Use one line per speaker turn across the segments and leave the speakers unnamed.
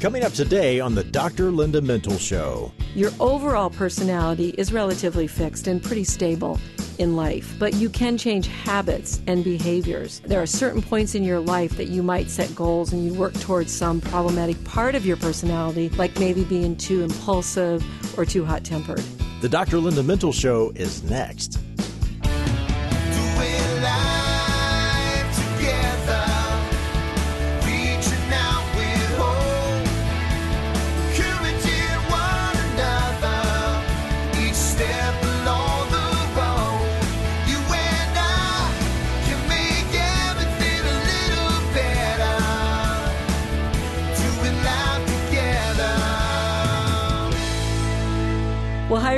Coming up today on the Dr. Linda Mintle Show.
Your overall personality is relatively fixed and pretty stable in life, but you can change habits and behaviors. There are certain points in your life that you might set goals and you work towards some problematic part of your personality, like maybe being too impulsive or too hot tempered.
The Dr. Linda Mintle Show is next.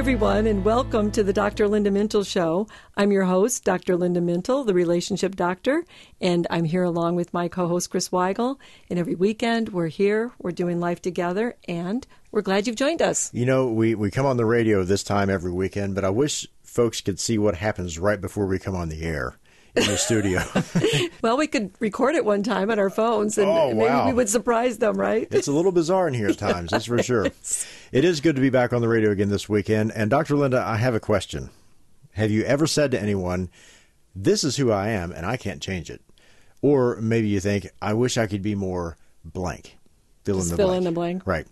Everyone, and welcome to the Dr. Linda Mintle Show. I'm your host, Dr. Linda Mintle, the relationship doctor, and I'm here along with my co host, Chris Weigel. And every weekend, we're here, we're doing life together, and we're glad you've joined us.
You know, we, we come on the radio this time every weekend, but I wish folks could see what happens right before we come on the air in the studio.
Well, we could record it one time on our phones, and
Oh,
maybe
wow.
we would surprise them, right?
it's a little bizarre in here at times, that's for sure. It is good to be back on the radio again this weekend. And Dr. Linda, I have a question. Have you ever said to anyone, This is who I am and I can't change it? Or maybe you think, I wish I could be more blank. Fill
Just
in the
fill
blank.
in the blank.
Right.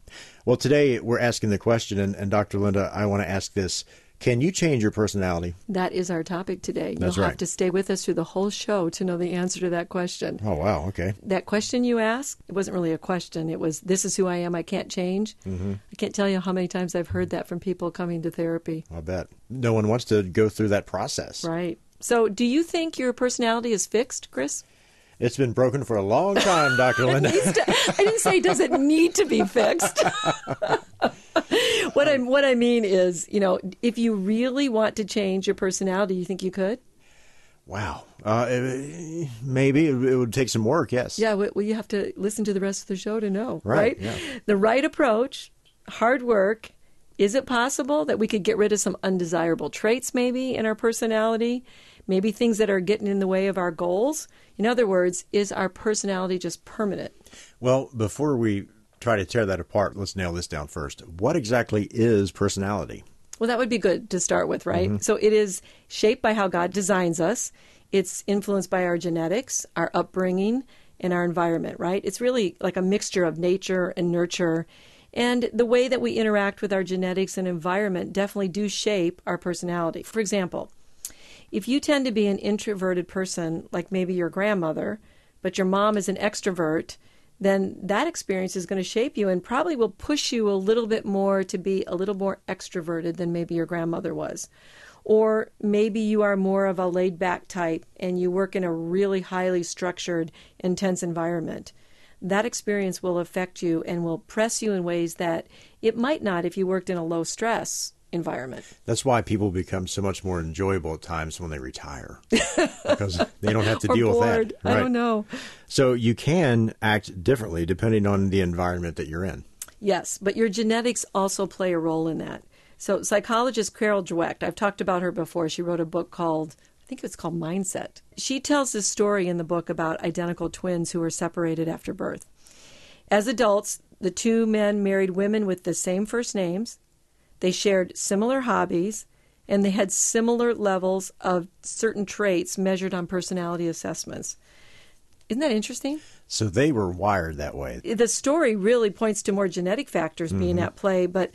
Well, today we're asking the question, and, and Dr. Linda, I want to ask this Can you change your personality?
That is our topic today.
That's
You'll
right.
have to stay with us through the whole show to know the answer to that question.
Oh, wow. Okay.
that question you asked, it wasn't really a question. It was, This is who I am, I can't change. Mm-hmm. I can't tell you how many times I've heard that from people coming to therapy.
I'll bet. No one wants to go through that process.
Right. So, do you think your personality is fixed, Chris?
It's been broken for a long time, Dr. Linda.
To- I didn't say does it need to be fixed. what I what I mean is, you know, if you really want to change your personality, you think you could?
Wow. Uh, eh, maybe it, it would take some work, yes.
Yeah, well, you have to listen to the rest of the show to know,
Right,
right?
yeah.
The right approach, hard work. Is it possible that we could get rid of some undesirable traits maybe in our personality? Maybe things that are getting in the way of our goals? In other words, is our personality just permanent?
Well, before we try to tear that apart, let's nail this down first. What exactly is personality?
Well, that would be good to start with, right? Mm-hmm. So it is shaped by how God designs us. It's influenced by our genetics, our upbringing, and our environment, right? It's really like a mixture of nature and nurture. And the way that we interact with our genetics and environment definitely do shape our personality. For example, if you tend to be an introverted person, like maybe your grandmother, but your mom is an extrovert, then that experience is going to shape you and probably will push you a little bit more to be a little more extroverted than maybe your grandmother was. Or maybe you are more of a laid back type and you work in a really highly structured, intense environment. That experience will affect you and will press you in ways that it might not if you worked in a low stress environment.
That's why people become so much more enjoyable at times when they retire because they don't have to deal
bored.
with that.
I don't know.
So you can act differently depending on the environment that you're in.
Yes, but your genetics also play a role in that. So, psychologist Carol Dweck, I've talked about her before. She wrote a book called, I think it's called Mindset. She tells this story in the book about identical twins who were separated after birth. As adults, the two men married women with the same first names. They shared similar hobbies, and they had similar levels of certain traits measured on personality assessments. Isn't that interesting?
So they were wired that way.
the story really points to more genetic factors being mm-hmm. at play, but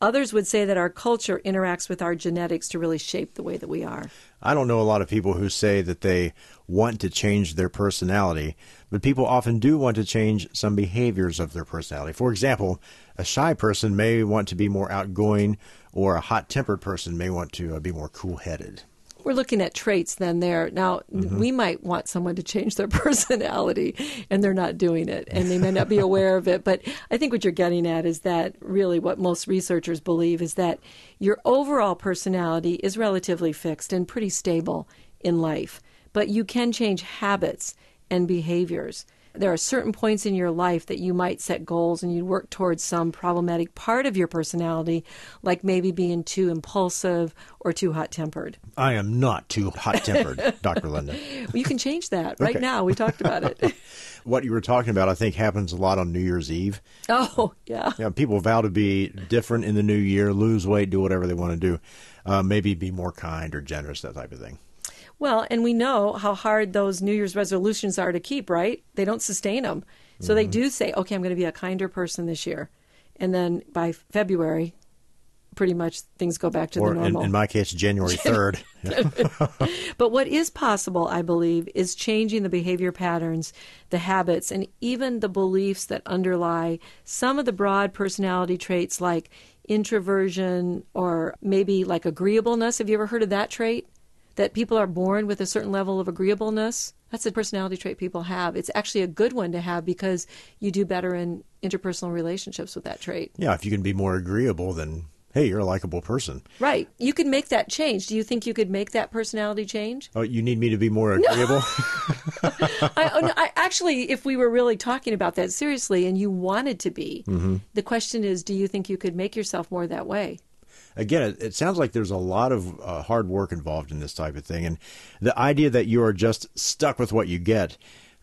others would say that our culture interacts with our genetics to really shape the way that we are.
I don't know a lot of people who say that they want to change their personality, but people often do want to change some behaviors of their personality. For example, a shy person may want to be more outgoing, or a hot tempered person may want to uh, be more cool headed.
We're looking at traits then there. Now, we might want someone to change their personality and they're not doing it and they may not be aware of it. But I think what you're getting at is that really what most researchers believe is that your overall personality is relatively fixed and pretty stable in life. But you can change habits and behaviors. There are certain points in your life that you might set goals and you work towards some problematic part of your personality, like maybe being too impulsive or too hot tempered.
I am not too hot tempered, Dr. Linda.
Well, you can change that right
Okay.
now. We talked about it.
What you were talking about, I think, happens a lot on New Year's Eve.
oh, yeah.
Yeah, people vow to be different in the new year, lose weight, do whatever they want to do, uh, maybe be more kind or generous, that type of thing.
Well, and we know how hard those New Year's resolutions are to keep, right? They don't sustain them. So they mm-hmm. do say, okay, I'm going to be a kinder person this year. And then by February, pretty much things go back to
or
the
in,
normal.
in my case, January 3rd.
But what is possible, I believe, is changing the behavior patterns, the habits, and even the beliefs that underlie some of the broad personality traits like introversion or maybe like agreeableness. Have you ever heard of that trait? That people are born with a certain level of agreeableness? That's a personality trait people have. It's actually a good one to have because you do better in interpersonal relationships with that trait.
yeah, if you can be more agreeable, then hey, you're a likable person.
Right. You can make that change. Do you think you could make that personality change?
Oh, you need me to be more agreeable?
I, oh, no, I actually, if we were really talking about that seriously, and you wanted to be, mm-hmm. the question is, do you think you could make yourself more that way?
Again, it, it sounds like there's a lot of uh, hard work involved in this type of thing. And the idea that you are just stuck with what you get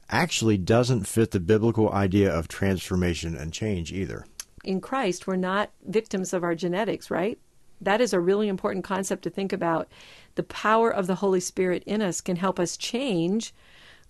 actually doesn't fit the biblical idea of transformation and change either.
In Christ, we're not victims of our genetics, right? That is a really important concept to think about. The power of the Holy Spirit in us can help us change,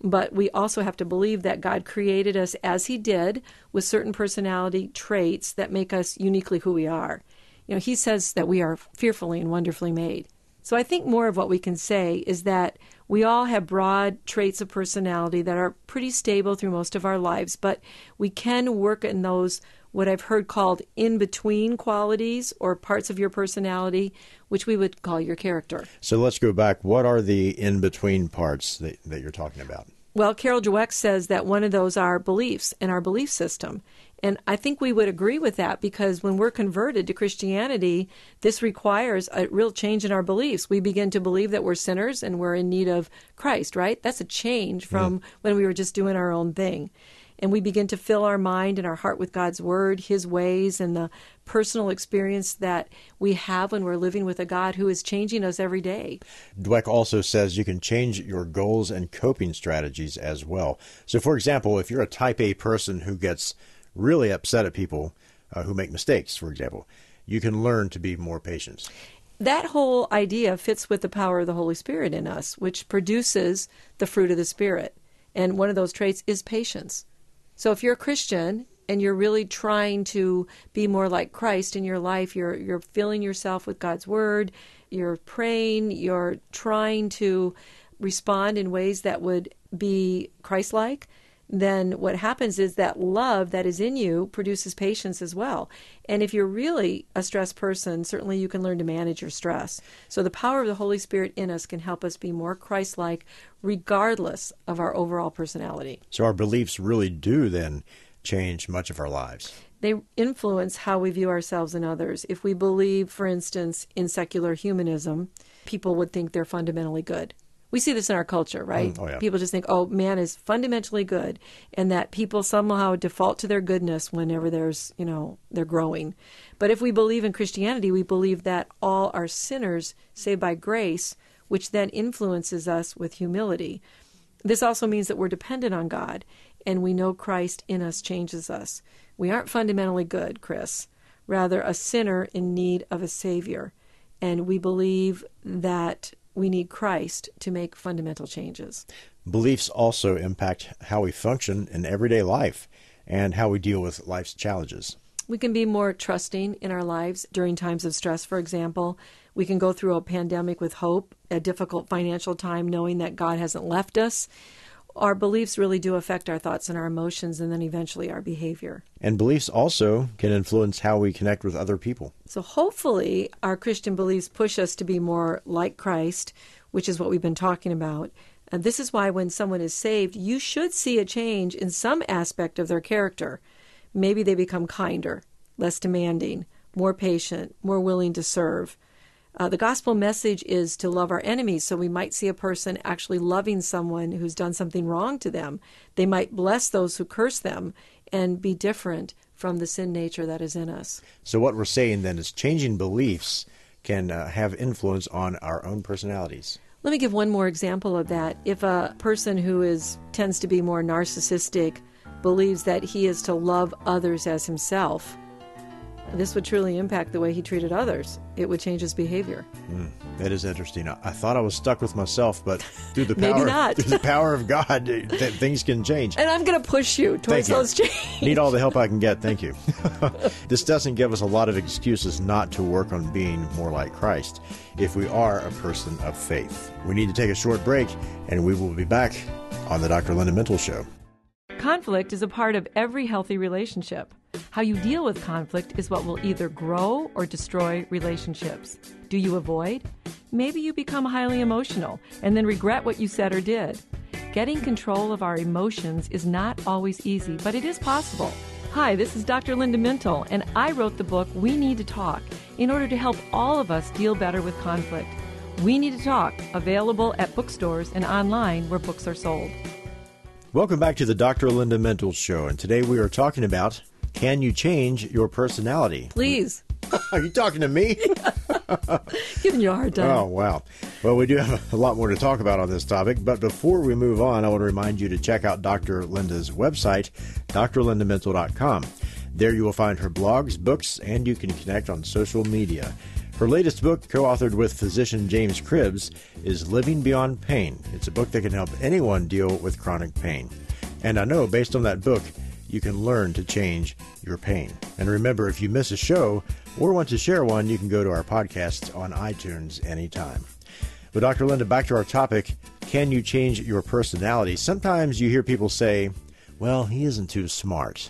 but we also have to believe that God created us as He did with certain personality traits that make us uniquely who we are. You know, He says that we are fearfully and wonderfully made. So I think more of what we can say is that we all have broad traits of personality that are pretty stable through most of our lives, but we can work in those what I've heard called in between qualities or parts of your personality, which we would call your character.
So let's go back. What are the in between parts that, that you're talking about?
Well, Carol Dweck says that one of those are beliefs and our belief system. And I think we would agree with that because when we're converted to Christianity, this requires a real change in our beliefs. We begin to believe that we're sinners and we're in need of Christ, right? That's a change from when we were just doing our own thing. And we begin to fill our mind and our heart with God's Word, His ways, and the personal experience that we have when we're living with a God who is changing us every day.
Dweck also says you can change your goals and coping strategies as well. So, for example, if you're a type A person who gets really upset at people uh, who make mistakes, for example, you can learn to be more patient.
that whole idea fits with the power of the Holy Spirit in us, which produces the fruit of the Spirit. And one of those traits is patience. So if you're a Christian and you're really trying to be more like Christ in your life, you're you're filling yourself with God's word, you're praying, you're trying to respond in ways that would be Christ-like, then what happens is that love that is in you produces patience as well. And if you're really a stressed person, certainly you can learn to manage your stress. So the power of the Holy Spirit in us can help us be more Christ like, regardless of our overall personality.
So, our beliefs really do then change much of our lives.
They influence how we view ourselves and others. If we believe, for instance, in secular humanism, people would think they're fundamentally good. We see this in our culture, right?
Mm, oh, yeah.
People just think, oh, man is fundamentally good, and that people somehow default to their goodness whenever there's, you know, they're growing. But if we believe in Christianity, we believe that all are sinners saved by grace, which then influences us with humility. This also means that we're dependent on God, and we know Christ in us changes us. We aren't fundamentally good, Chris, rather, a sinner in need of a Savior. And we believe that we need Christ to make fundamental changes.
Beliefs also impact how we function in everyday life and how we deal with life's challenges.
We can be more trusting in our lives during times of stress, for example. We can go through a pandemic with hope, a difficult financial time knowing that God hasn't left us. Our beliefs really do affect our thoughts and our emotions and then eventually our behavior.
And beliefs also can influence how we connect with other people.
So hopefully, our Christian beliefs push us to be more like Christ, which is what we've been talking about. And this is why when someone is saved, you should see a change in some aspect of their character. Maybe they become kinder, less demanding, more patient, more willing to serve. Uh, the gospel message is to love our enemies. So we might see a person actually loving someone who's done something wrong to them. They might bless those who curse them and be different from the sin nature that is in us.
So what we're saying then is changing beliefs can uh, have influence on our own personalities.
Let me give one more example of that. If a person who is tends to be more narcissistic believes that he is to love others as himself, this would truly impact the way he treated others. It would change his behavior.
Hmm, that is interesting. I, I thought I was stuck with myself, but through the power,
not.
through the power of God, th- things can change.
And I'm going to push you towards
you.
those changes.
Need all the help I can get. Thank you. this doesn't give us a lot of excuses not to work on being more like Christ if we are a person of faith. We need to take a short break, and we will be back on the Dr. Linda Mintle Show.
Conflict is a part of every healthy relationship. How you deal with conflict is what will either grow or destroy relationships. Do you avoid? Maybe you become highly emotional and then regret what you said or did. Getting control of our emotions is not always easy, but it is possible. Hi, this is Dr. Linda Mintle, and I wrote the book We Need to Talk in order to help all of us deal better with conflict. We Need to Talk, available at bookstores and online where books are sold.
Welcome back to the Dr. Linda Mintle Show, and today we are talking about can you change your personality?
Please,
Are you talking to me?
giving you a hard time.
Oh, wow. Well, we do have a lot more to talk about on this topic, but before we move on, I want to remind you to check out Dr. Linda's website, drlindamintle.com. There you will find her blogs, books, and you can connect on social media. Her latest book, co authored with physician James Cribbs, is Living Beyond Pain. It's a book that can help anyone deal with chronic pain. And I know, based on that book, you can learn to change your pain. And remember, if you miss a show or want to share one, you can go to our podcast on iTunes anytime. But Dr. Linda, back to our topic can you change your personality? Sometimes you hear people say, well, he isn't too smart.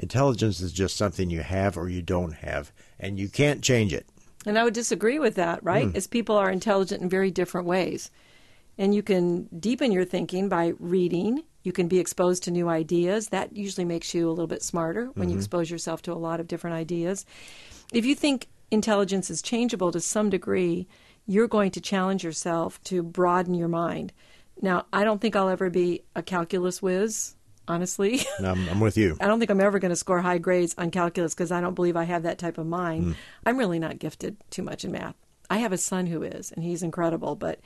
Intelligence is just something you have or you don't have, and you can't change it.
And I would disagree with that, right? Hmm. As people are intelligent in very different ways. And you can deepen your thinking by reading. You can be exposed to new ideas. That usually makes you a little bit smarter when you mm-hmm. expose yourself to a lot of different ideas. If you think intelligence is changeable to some degree, you're going to challenge yourself to broaden your mind. Now, I don't think I'll ever be a calculus whiz, honestly.
I'm, I'm with you.
I don't think I'm ever going to score high grades on calculus because I don't believe I have that type of mind. Hmm. I'm really not gifted too much in math. I have a son who is, and he's incredible, but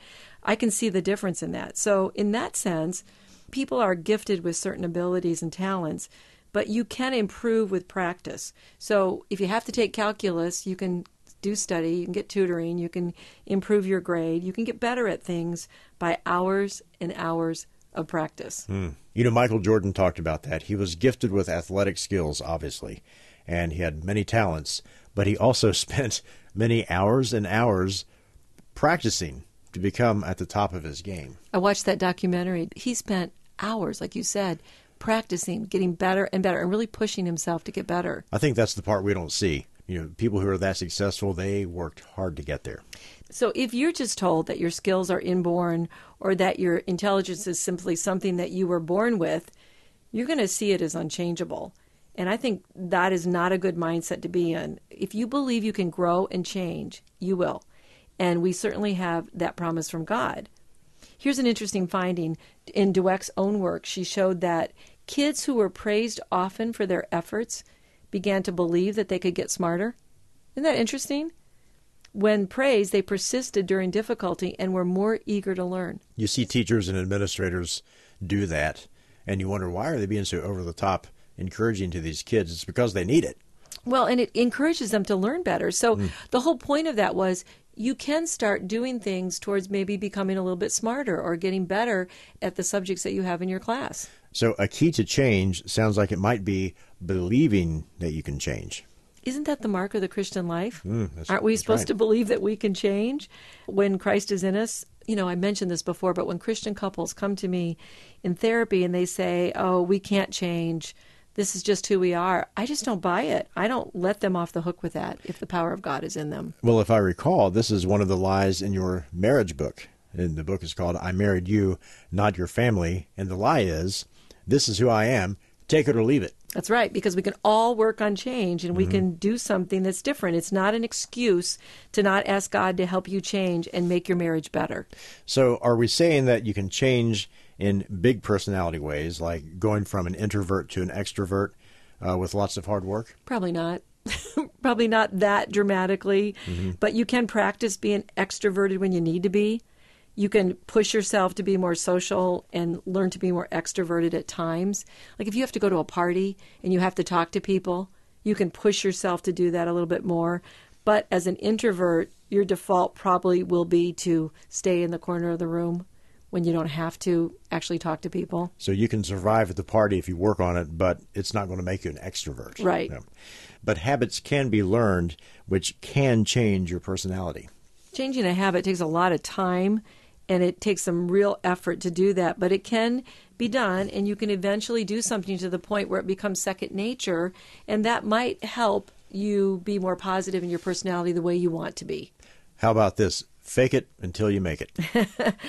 I can see the difference in that. So, in that sense, people are gifted with certain abilities and talents, but you can improve with practice. So, if you have to take calculus, you can do study, you can get tutoring, you can improve your grade, you can get better at things by hours and hours of practice. Hmm.
You know, Michael Jordan talked about that. He was gifted with athletic skills, obviously, and he had many talents, but he also spent many hours and hours practicing to become at the top of his game.
I watched that documentary. He spent hours, like you said, practicing, getting better and better, and really pushing himself to get better.
I think that's the part we don't see. You know, people who are that successful, they worked hard to get there.
So if you're just told that your skills are inborn or that your intelligence is simply something that you were born with, you're going to see it as unchangeable. And I think that is not a good mindset to be in. If you believe you can grow and change, you will. And we certainly have that promise from God. Here's an interesting finding. In Dweck's own work, she showed that kids who were praised often for their efforts began to believe that they could get smarter. Isn't that interesting? When praised, they persisted during difficulty and were more eager to learn.
You see teachers and administrators do that, and you wonder why are they being so over the top encouraging to these kids? It's because they need it.
Well, and it encourages them to learn better. So mm. the whole point of that was you can start doing things towards maybe becoming a little bit smarter or getting better at the subjects that you have in your class.
So a key to change sounds like it might be believing that you can change.
Isn't that the mark of the Christian life?
Mm, that's-
Aren't we supposed
right.
to believe that we can change when Christ is in us? You know, I mentioned this before, but when Christian couples come to me in therapy and they say, Oh, we can't change, this is just who we are, I just don't buy it. I don't let them off the hook with that if the power of God is in them.
Well, if I recall, this is one of the lies in your marriage book. And the book is called I Married You, Not Your Family. And the lie is, this is who I am, take it or leave it.
That's right, because we can all work on change and we can do something that's different. It's not an excuse to not ask God to help you change and make your marriage better.
So, are we saying that you can change in big personality ways, like going from an introvert to an extrovert uh, with lots of hard work?
Probably not. Probably not that dramatically, but you can practice being extroverted when you need to be. You can push yourself to be more social and learn to be more extroverted at times. Like if you have to go to a party and you have to talk to people, you can push yourself to do that a little bit more. But as an introvert, your default probably will be to stay in the corner of the room when you don't have to actually talk to people.
So you can survive at the party if you work on it, but it's not going to make you an extrovert.
Right.
Yeah. But habits can be learned, which can change your personality.
changing a habit takes a lot of time and it takes some real effort to do that but it can be done and you can eventually do something to the point where it becomes second nature and that might help you be more positive in your personality the way you want to be
How about this? Fake it until you make it.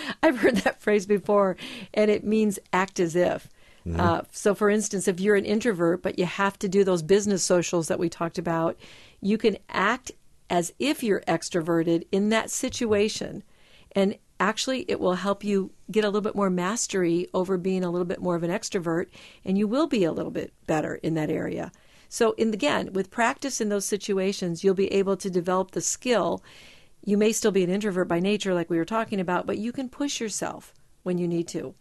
I've heard that phrase before, and it means act as if. Uh, so, for instance, if you're an introvert, but you have to do those business socials that we talked about, you can act as if you're extroverted in that situation. And actually, it will help you get a little bit more mastery over being a little bit more of an extrovert, and you will be a little bit better in that area. So, in again, with practice in those situations, you'll be able to develop the skill you may still be an introvert by nature, like we were talking about, but you can push yourself when you need to.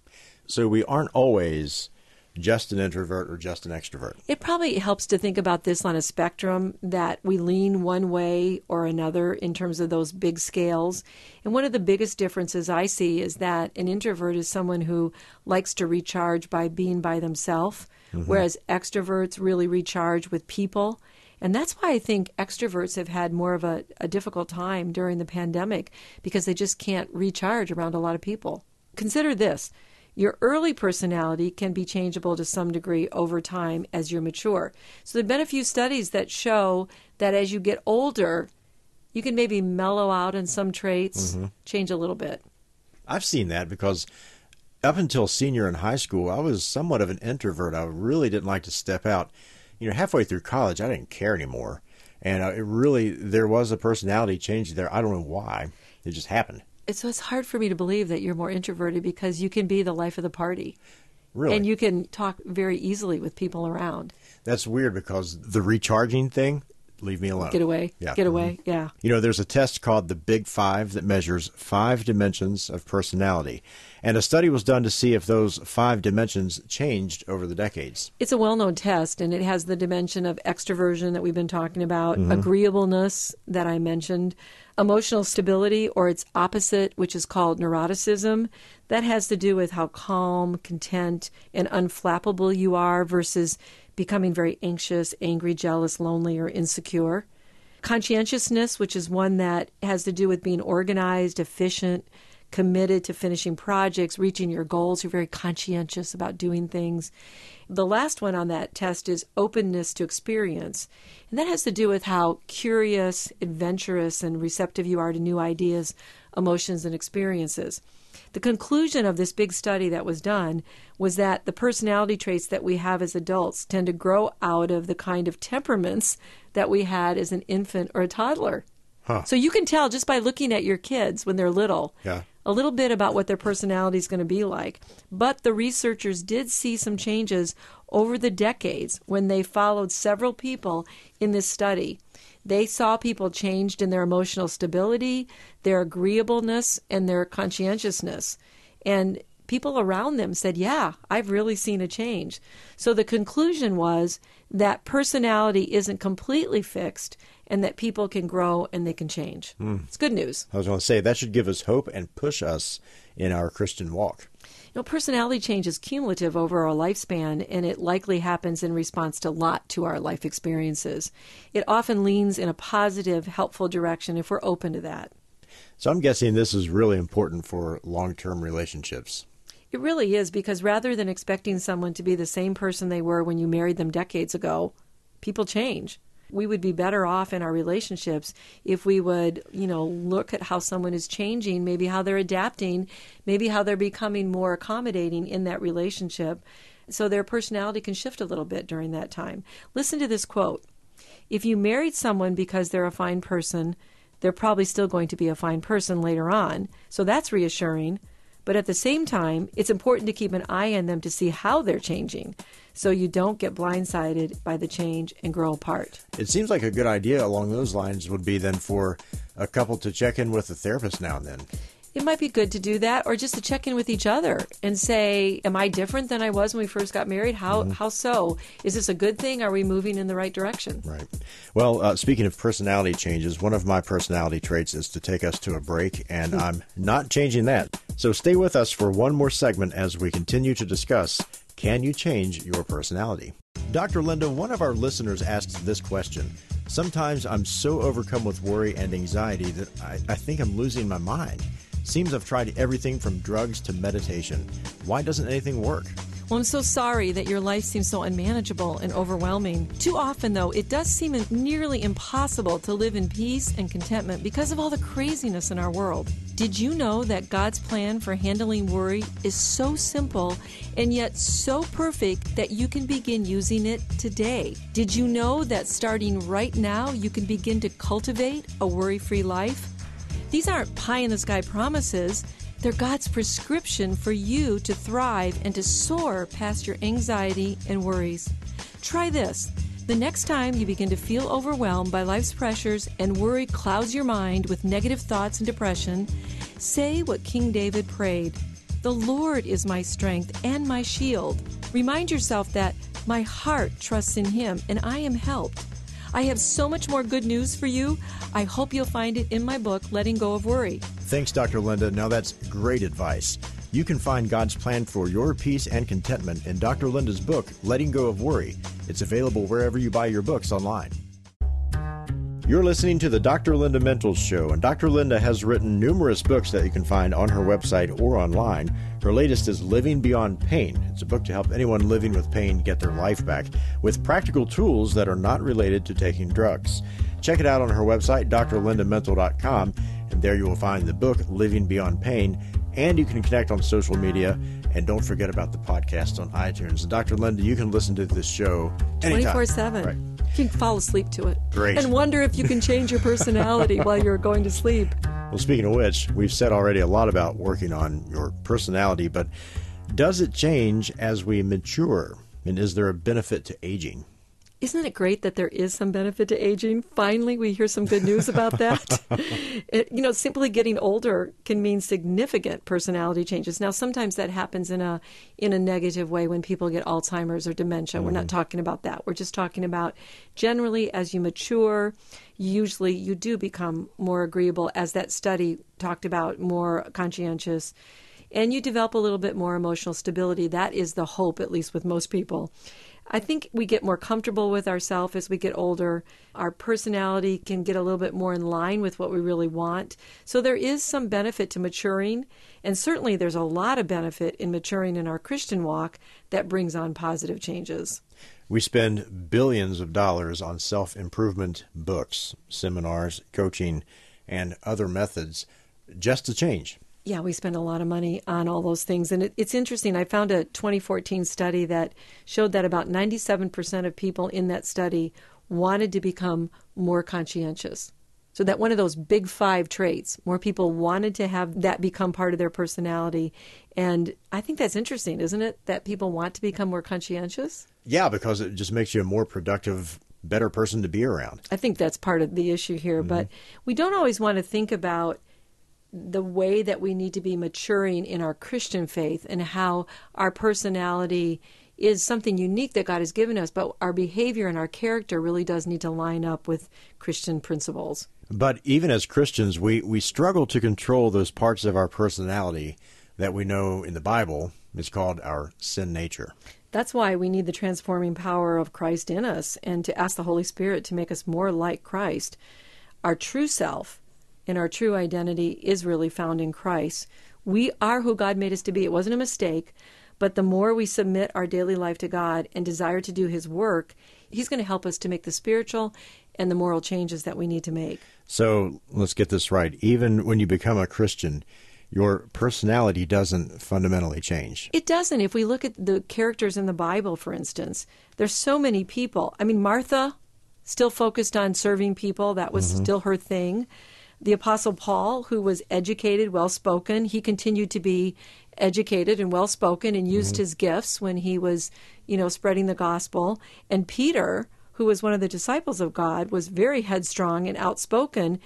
So we aren't always just an introvert or just an extrovert.
It probably helps to think about this on a spectrum that we lean one way or another in terms of those big scales. And one of the biggest differences I see is that an introvert is someone who likes to recharge by being by themselves, mm-hmm. whereas extroverts really recharge with people. And that's why I think extroverts have had more of a, a difficult time during the pandemic because they just can't recharge around a lot of people. Consider this your early personality can be changeable to some degree over time as you mature. So, there have been a few studies that show that as you get older, you can maybe mellow out in some traits, change a little bit.
I've seen that because up until senior in high school, I was somewhat of an introvert. I really didn't like to step out. You know, halfway through college, I didn't care anymore. And uh, it really, there was a personality change there. I don't know why. It just happened.
It's, so it's hard for me to believe that you're more introverted because you can be the life of the party.
Really.
And you can talk very easily with people around.
That's weird because the recharging thing, leave me alone.
Get away.
Yeah.
Get away. Mm-hmm. Yeah.
You know, there's a test called the Big Five that measures five dimensions of personality. And a study was done to see if those five dimensions changed over the decades.
It's a well known test, and it has the dimension of extroversion that we've been talking about, mm-hmm. agreeableness that I mentioned, emotional stability, or its opposite, which is called neuroticism. That has to do with how calm, content, and unflappable you are versus becoming very anxious, angry, jealous, lonely, or insecure. Conscientiousness, which is one that has to do with being organized, efficient, committed to finishing projects, reaching your goals. You're very conscientious about doing things. The last one on that test is openness to experience. And that has to do with how curious, adventurous, and receptive you are to new ideas, emotions, and experiences. The conclusion of this big study that was done was that the personality traits that we have as adults tend to grow out of the kind of temperaments that we had as an infant or a toddler.
Huh.
So you can tell just by looking at your kids when they're little
Yeah.
a little bit about what their personality is going to be like. But the researchers did see some changes over the decades when they followed several people in this study. They saw people changed in their emotional stability, their agreeableness, and their conscientiousness. And people around them said, Yeah, I've really seen a change. So the conclusion was that personality isn't completely fixed and that people can grow and they can change. Hmm. It's good news.
I was going to say that should give us hope and push us in our Christian walk.
You know, personality change is cumulative over our lifespan, and it likely happens in response to a lot to our life experiences. It often leans in a positive, helpful direction if we're open to that.
So I'm guessing this is really important for long term relationships.
It really is because rather than expecting someone to be the same person they were when you married them decades ago, people change. We would be better off in our relationships if we would, you know, look at how someone is changing, maybe how they're adapting, maybe how they're becoming more accommodating in that relationship. So their personality can shift a little bit during that time. Listen to this quote If you married someone because they're a fine person, they're probably still going to be a fine person later on. So that's reassuring. But at the same time, it's important to keep an eye on them to see how they're changing so you don't get blindsided by the change and grow apart.
It seems like a good idea along those lines would be then for a couple to check in with a therapist now and then.
It might be good to do that or just to check in with each other and say, Am I different than I was when we first got married? How, how so? Is this a good thing? Are we moving in the right direction?
Right. Well, uh, speaking of personality changes, one of my personality traits is to take us to a break, and I'm not changing that. So stay with us for one more segment as we continue to discuss can you change your personality? Dr. Linda, one of our listeners asks this question. Sometimes I'm so overcome with worry and anxiety that I, I think I'm losing my mind. Seems I've tried everything from drugs to meditation. Why doesn't anything work?
Well, I'm so sorry that your life seems so unmanageable and overwhelming. Too often, though, it does seem nearly impossible to live in peace and contentment because of all the craziness in our world. Did you know that God's plan for handling worry is so simple and yet so perfect that you can begin using it today? Did you know that starting right now, you can begin to cultivate a worry free life? These aren't pie in the sky promises. They're God's prescription for you to thrive and to soar past your anxiety and worries. Try this. The next time you begin to feel overwhelmed by life's pressures and worry clouds your mind with negative thoughts and depression, say what King David prayed The Lord is my strength and my shield. Remind yourself that my heart trusts in Him and I am helped. I have so much more good news for you. I hope you'll find it in my book, Letting Go of Worry.
Thanks, Dr. Linda. Now that's great advice. You can find God's plan for your peace and contentment in Dr. Linda's book, Letting Go of Worry. It's available wherever you buy your books online. You're listening to the Dr. Linda Mintle's Show, and Dr. Linda has written numerous books that you can find on her website or online. Her latest is Living Beyond Pain. It's a book to help anyone living with pain get their life back with practical tools that are not related to taking drugs. Check it out on her website, drlindamintle.com, and there you will find the book Living Beyond Pain, and you can connect on social media. And don't forget about the podcast on iTunes. And Dr. Linda, you can listen to this show
24 7.
Right.
You can fall asleep to it.
Great.
And wonder if you can change your personality while you're going to sleep.
Well, speaking of which, we've said already a lot about working on your personality, but does it change as we mature? And is there a benefit to aging?
Isn't it great that there is some benefit to aging? Finally, we hear some good news about that. it, you know, simply getting older can mean significant personality changes. Now, sometimes that happens in a in a negative way when people get Alzheimer's or dementia. We're not mm-hmm. talking about that. We're just talking about generally as you mature, usually you do become more agreeable, as that study talked about, more conscientious and you develop a little bit more emotional stability. That is the hope, at least with most people. I think we get more comfortable with ourselves as we get older. Our personality can get a little bit more in line with what we really want. So there is some benefit to maturing, and certainly there's a lot of benefit in maturing in our Christian walk that brings on positive changes.
We spend billions of dollars on self improvement books, seminars, coaching, and other methods just to change.
Yeah, we spend a lot of money on all those things. And it, it's interesting. I found a 2014 study that showed that about 97% of people in that study wanted to become more conscientious. So, that one of those big five traits, more people wanted to have that become part of their personality. And I think that's interesting, isn't it? That people want to become more conscientious.
Yeah, because it just makes you a more productive, better person to be around.
I think that's part of the issue here. Mm-hmm. But we don't always want to think about the way that we need to be maturing in our Christian faith and how our personality is something unique that God has given us, but our behavior and our character really does need to line up with Christian principles.
But even as Christians, we, we struggle to control those parts of our personality that we know in the Bible is called our sin nature.
That's why we need the transforming power of Christ in us and to ask the Holy Spirit to make us more like Christ. Our true self and our true identity is really found in Christ. We are who God made us to be. It wasn't a mistake, but the more we submit our daily life to God and desire to do His work, He's going to help us to make the spiritual and the moral changes that we need to make.
So let's get this right. Even when you become a Christian, your personality doesn't fundamentally change.
It doesn't. If we look at the characters in the Bible, for instance, there's so many people. I mean, Martha still focused on serving people, that was mm-hmm. still her thing. The Apostle Paul, who was educated, well spoken, he continued to be educated and well spoken and used mm-hmm. his gifts when he was, you know, spreading the gospel. And Peter, who was one of the disciples of God, was very headstrong and outspoken.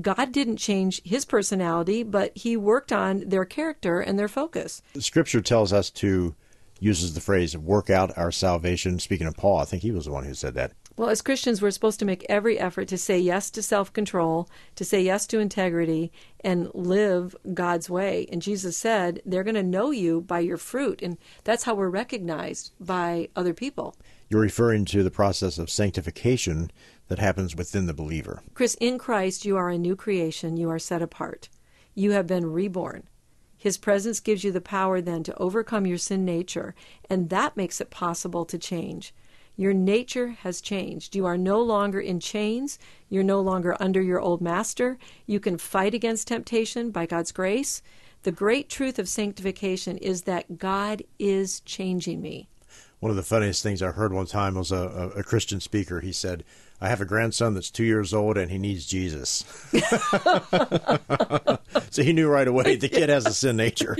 God didn't change his personality, but he worked on their character and their focus.
Scripture tells us to uses the phrase work out our salvation. Speaking of Paul, I think he was the one who said that.
Well, as Christians, we're supposed to make every effort to say yes to self control, to say yes to integrity, and live God's way. And Jesus said, they're going to know you by your fruit. And that's how we're recognized by other people.
You're referring to the process of sanctification that happens within the believer.
Chris, in Christ, you are a new creation. You are set apart. You have been reborn. His presence gives you the power then to overcome your sin nature, and that makes it possible to change. Your nature has changed. You are no longer in chains. You're no longer under your old master. You can fight against temptation by God's grace. The great truth of sanctification is that God is changing me.
One of the funniest things I heard one time was a, a, a Christian speaker. He said, I have a grandson that's two years old and he needs Jesus. so he knew right away the kid has a sin nature.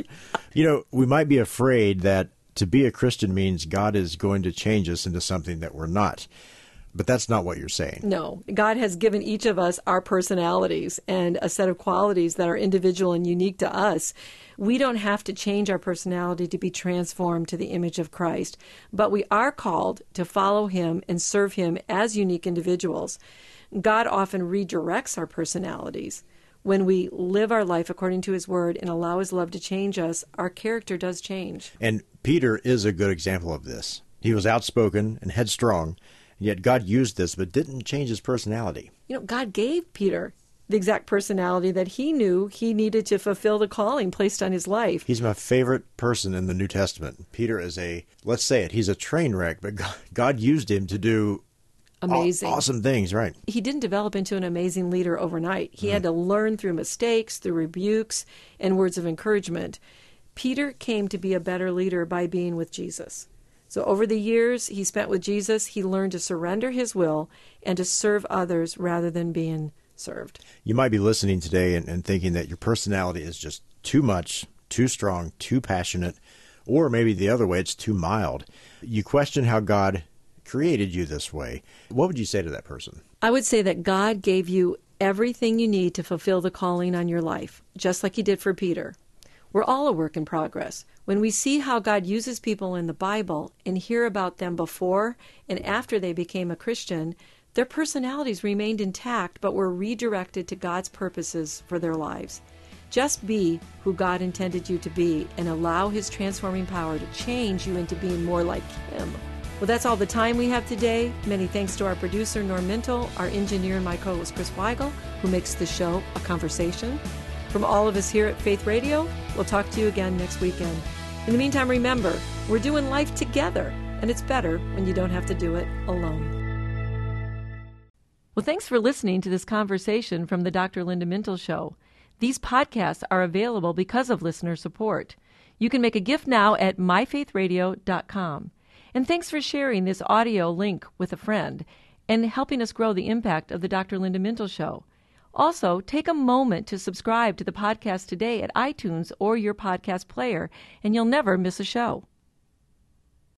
You know, we might be afraid that to be a Christian means God is going to change us into something that we're not. But that's not what you're saying.
No, God has given each of us our personalities and a set of qualities that are individual and unique to us. We don't have to change our personality to be transformed to the image of Christ, but we are called to follow Him and serve Him as unique individuals. God often redirects our personalities. When we live our life according to His Word and allow His love to change us, our character does change.
And Peter is a good example of this. He was outspoken and headstrong, and yet God used this but didn't change his personality.
You know, God gave Peter the exact personality that he knew he needed to fulfill the calling placed on his life.
He's my favorite person in the New Testament. Peter is a, let's say it, he's a train wreck, but God, God used him to do
Amazing.
awesome things, right?
he didn't develop into an amazing leader overnight. He had mm-hmm. to learn through mistakes, through rebukes, and words of encouragement. Peter came to be a better leader by being with Jesus. So, over the years he spent with Jesus, he learned to surrender his will and to serve others rather than being served.
You might be listening today and, and thinking that your personality is just too much, too strong, too passionate, or maybe the other way, it's too mild. You question how God created you this way. What would you say to that person?
I would say that God gave you everything you need to fulfill the calling on your life, just like He did for Peter. We're all a work in progress. When we see how God uses people in the Bible and hear about them before and after they became a Christian, their personalities remained intact but were redirected to God's purposes for their lives. Just be who God intended you to be and allow His transforming power to change you into being more like Him. Well, that's all the time we have today. Many thanks to our producer, Norm Mintle, our engineer, and my co host, Chris Weigel, who makes the show a conversation. From all of us here at Faith Radio, we'll talk to you again next weekend. In the meantime, remember, we're doing life together, and it's better when you don't have to do it alone. Well, thanks for listening to this conversation from the Dr. Linda Mintle Show. These podcasts are available because of listener support. You can make a gift now at myfaithradio.com. And thanks for sharing this audio link with a friend and helping us grow the impact of the Dr. Linda Mintle Show. Also, take a moment to subscribe to the podcast today at iTunes or your podcast player, and you'll never miss a show.